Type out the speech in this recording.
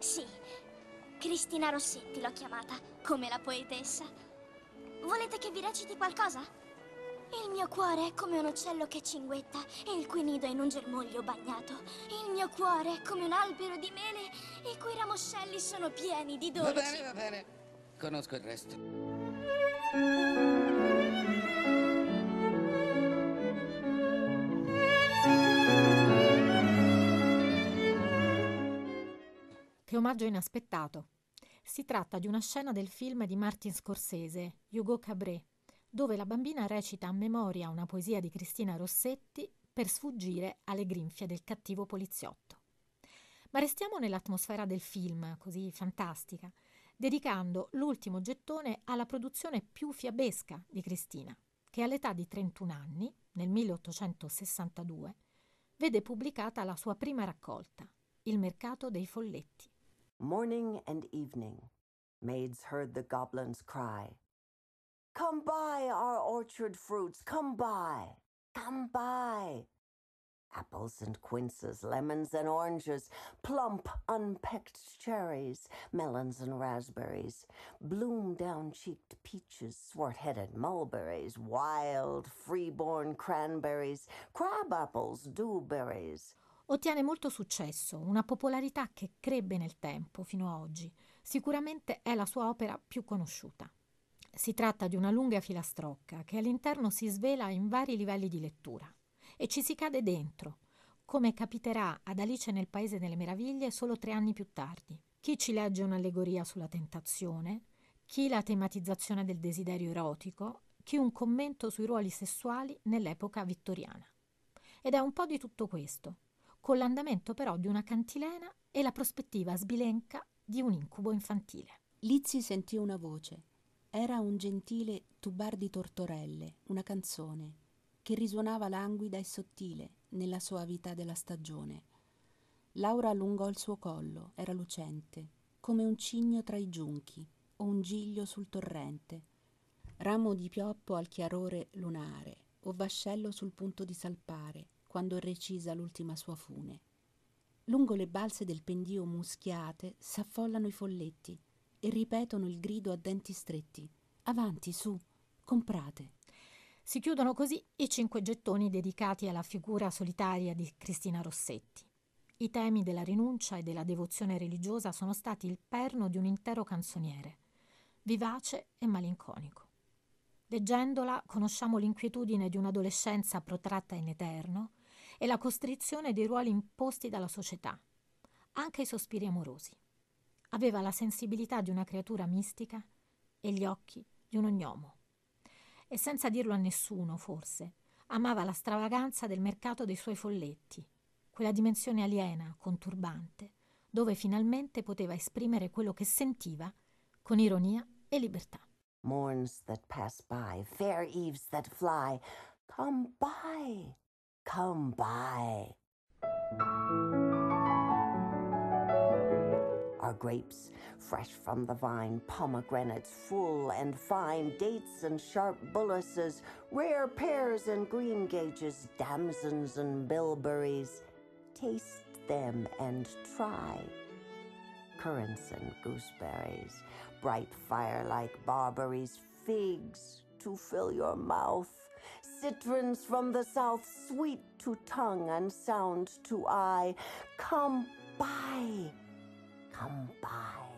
Sì, Cristina Rossetti l'ho chiamata, come la poetessa. Volete che vi reciti qualcosa? Il mio cuore è come un uccello che cinguetta e il cui nido è in un germoglio bagnato. Il mio cuore è come un albero di mele i cui ramoscelli sono pieni di dolci. Va bene, va bene. Conosco il resto. Che omaggio inaspettato. Si tratta di una scena del film di Martin Scorsese, Hugo Cabret, dove la bambina recita a memoria una poesia di Cristina Rossetti per sfuggire alle grinfie del cattivo poliziotto. Ma restiamo nell'atmosfera del film, così fantastica, dedicando l'ultimo gettone alla produzione più fiabesca di Cristina, che all'età di 31 anni, nel 1862, vede pubblicata la sua prima raccolta, Il mercato dei folletti. Morning and evening, maids heard the goblins cry. Come buy our orchard fruits, come buy, come buy. Apples and quinces, lemons and oranges, plump unpecked cherries, melons and raspberries, bloom down cheeked peaches, swart headed mulberries, wild freeborn cranberries, crab apples, dewberries. Ottiene molto successo, una popolarità che crebbe nel tempo fino a oggi. Sicuramente è la sua opera più conosciuta. Si tratta di una lunga filastrocca che all'interno si svela in vari livelli di lettura e ci si cade dentro, come capiterà ad Alice nel Paese delle Meraviglie solo tre anni più tardi. Chi ci legge un'allegoria sulla tentazione, chi la tematizzazione del desiderio erotico, chi un commento sui ruoli sessuali nell'epoca vittoriana. Ed è un po' di tutto questo, con l'andamento però di una cantilena e la prospettiva sbilenca di un incubo infantile. Lizzi sentì una voce. Era un gentile tubar di tortorelle, una canzone, che risuonava languida e sottile nella soavità della stagione. Laura allungò il suo collo, era lucente, come un cigno tra i giunchi o un giglio sul torrente, ramo di pioppo al chiarore lunare o vascello sul punto di salpare quando recisa l'ultima sua fune. Lungo le balze del pendio muschiate s'affollano i folletti e ripetono il grido a denti stretti. Avanti, su, comprate. Si chiudono così i cinque gettoni dedicati alla figura solitaria di Cristina Rossetti. I temi della rinuncia e della devozione religiosa sono stati il perno di un intero canzoniere, vivace e malinconico. Leggendola conosciamo l'inquietudine di un'adolescenza protratta in eterno e la costrizione dei ruoli imposti dalla società, anche i sospiri amorosi. Aveva la sensibilità di una creatura mistica e gli occhi di un ognomo. E senza dirlo a nessuno, forse, amava la stravaganza del mercato dei suoi folletti, quella dimensione aliena, conturbante, dove finalmente poteva esprimere quello che sentiva con ironia e libertà. Morns that pass by, fair eves that fly, come by, come by. Are grapes fresh from the vine, pomegranates full and fine, dates and sharp bullaces, rare pears and green gages, damsons and bilberries. Taste them and try. Currants and gooseberries, bright fire like barberries, figs to fill your mouth, citrons from the south, sweet to tongue and sound to eye. Come by, come by.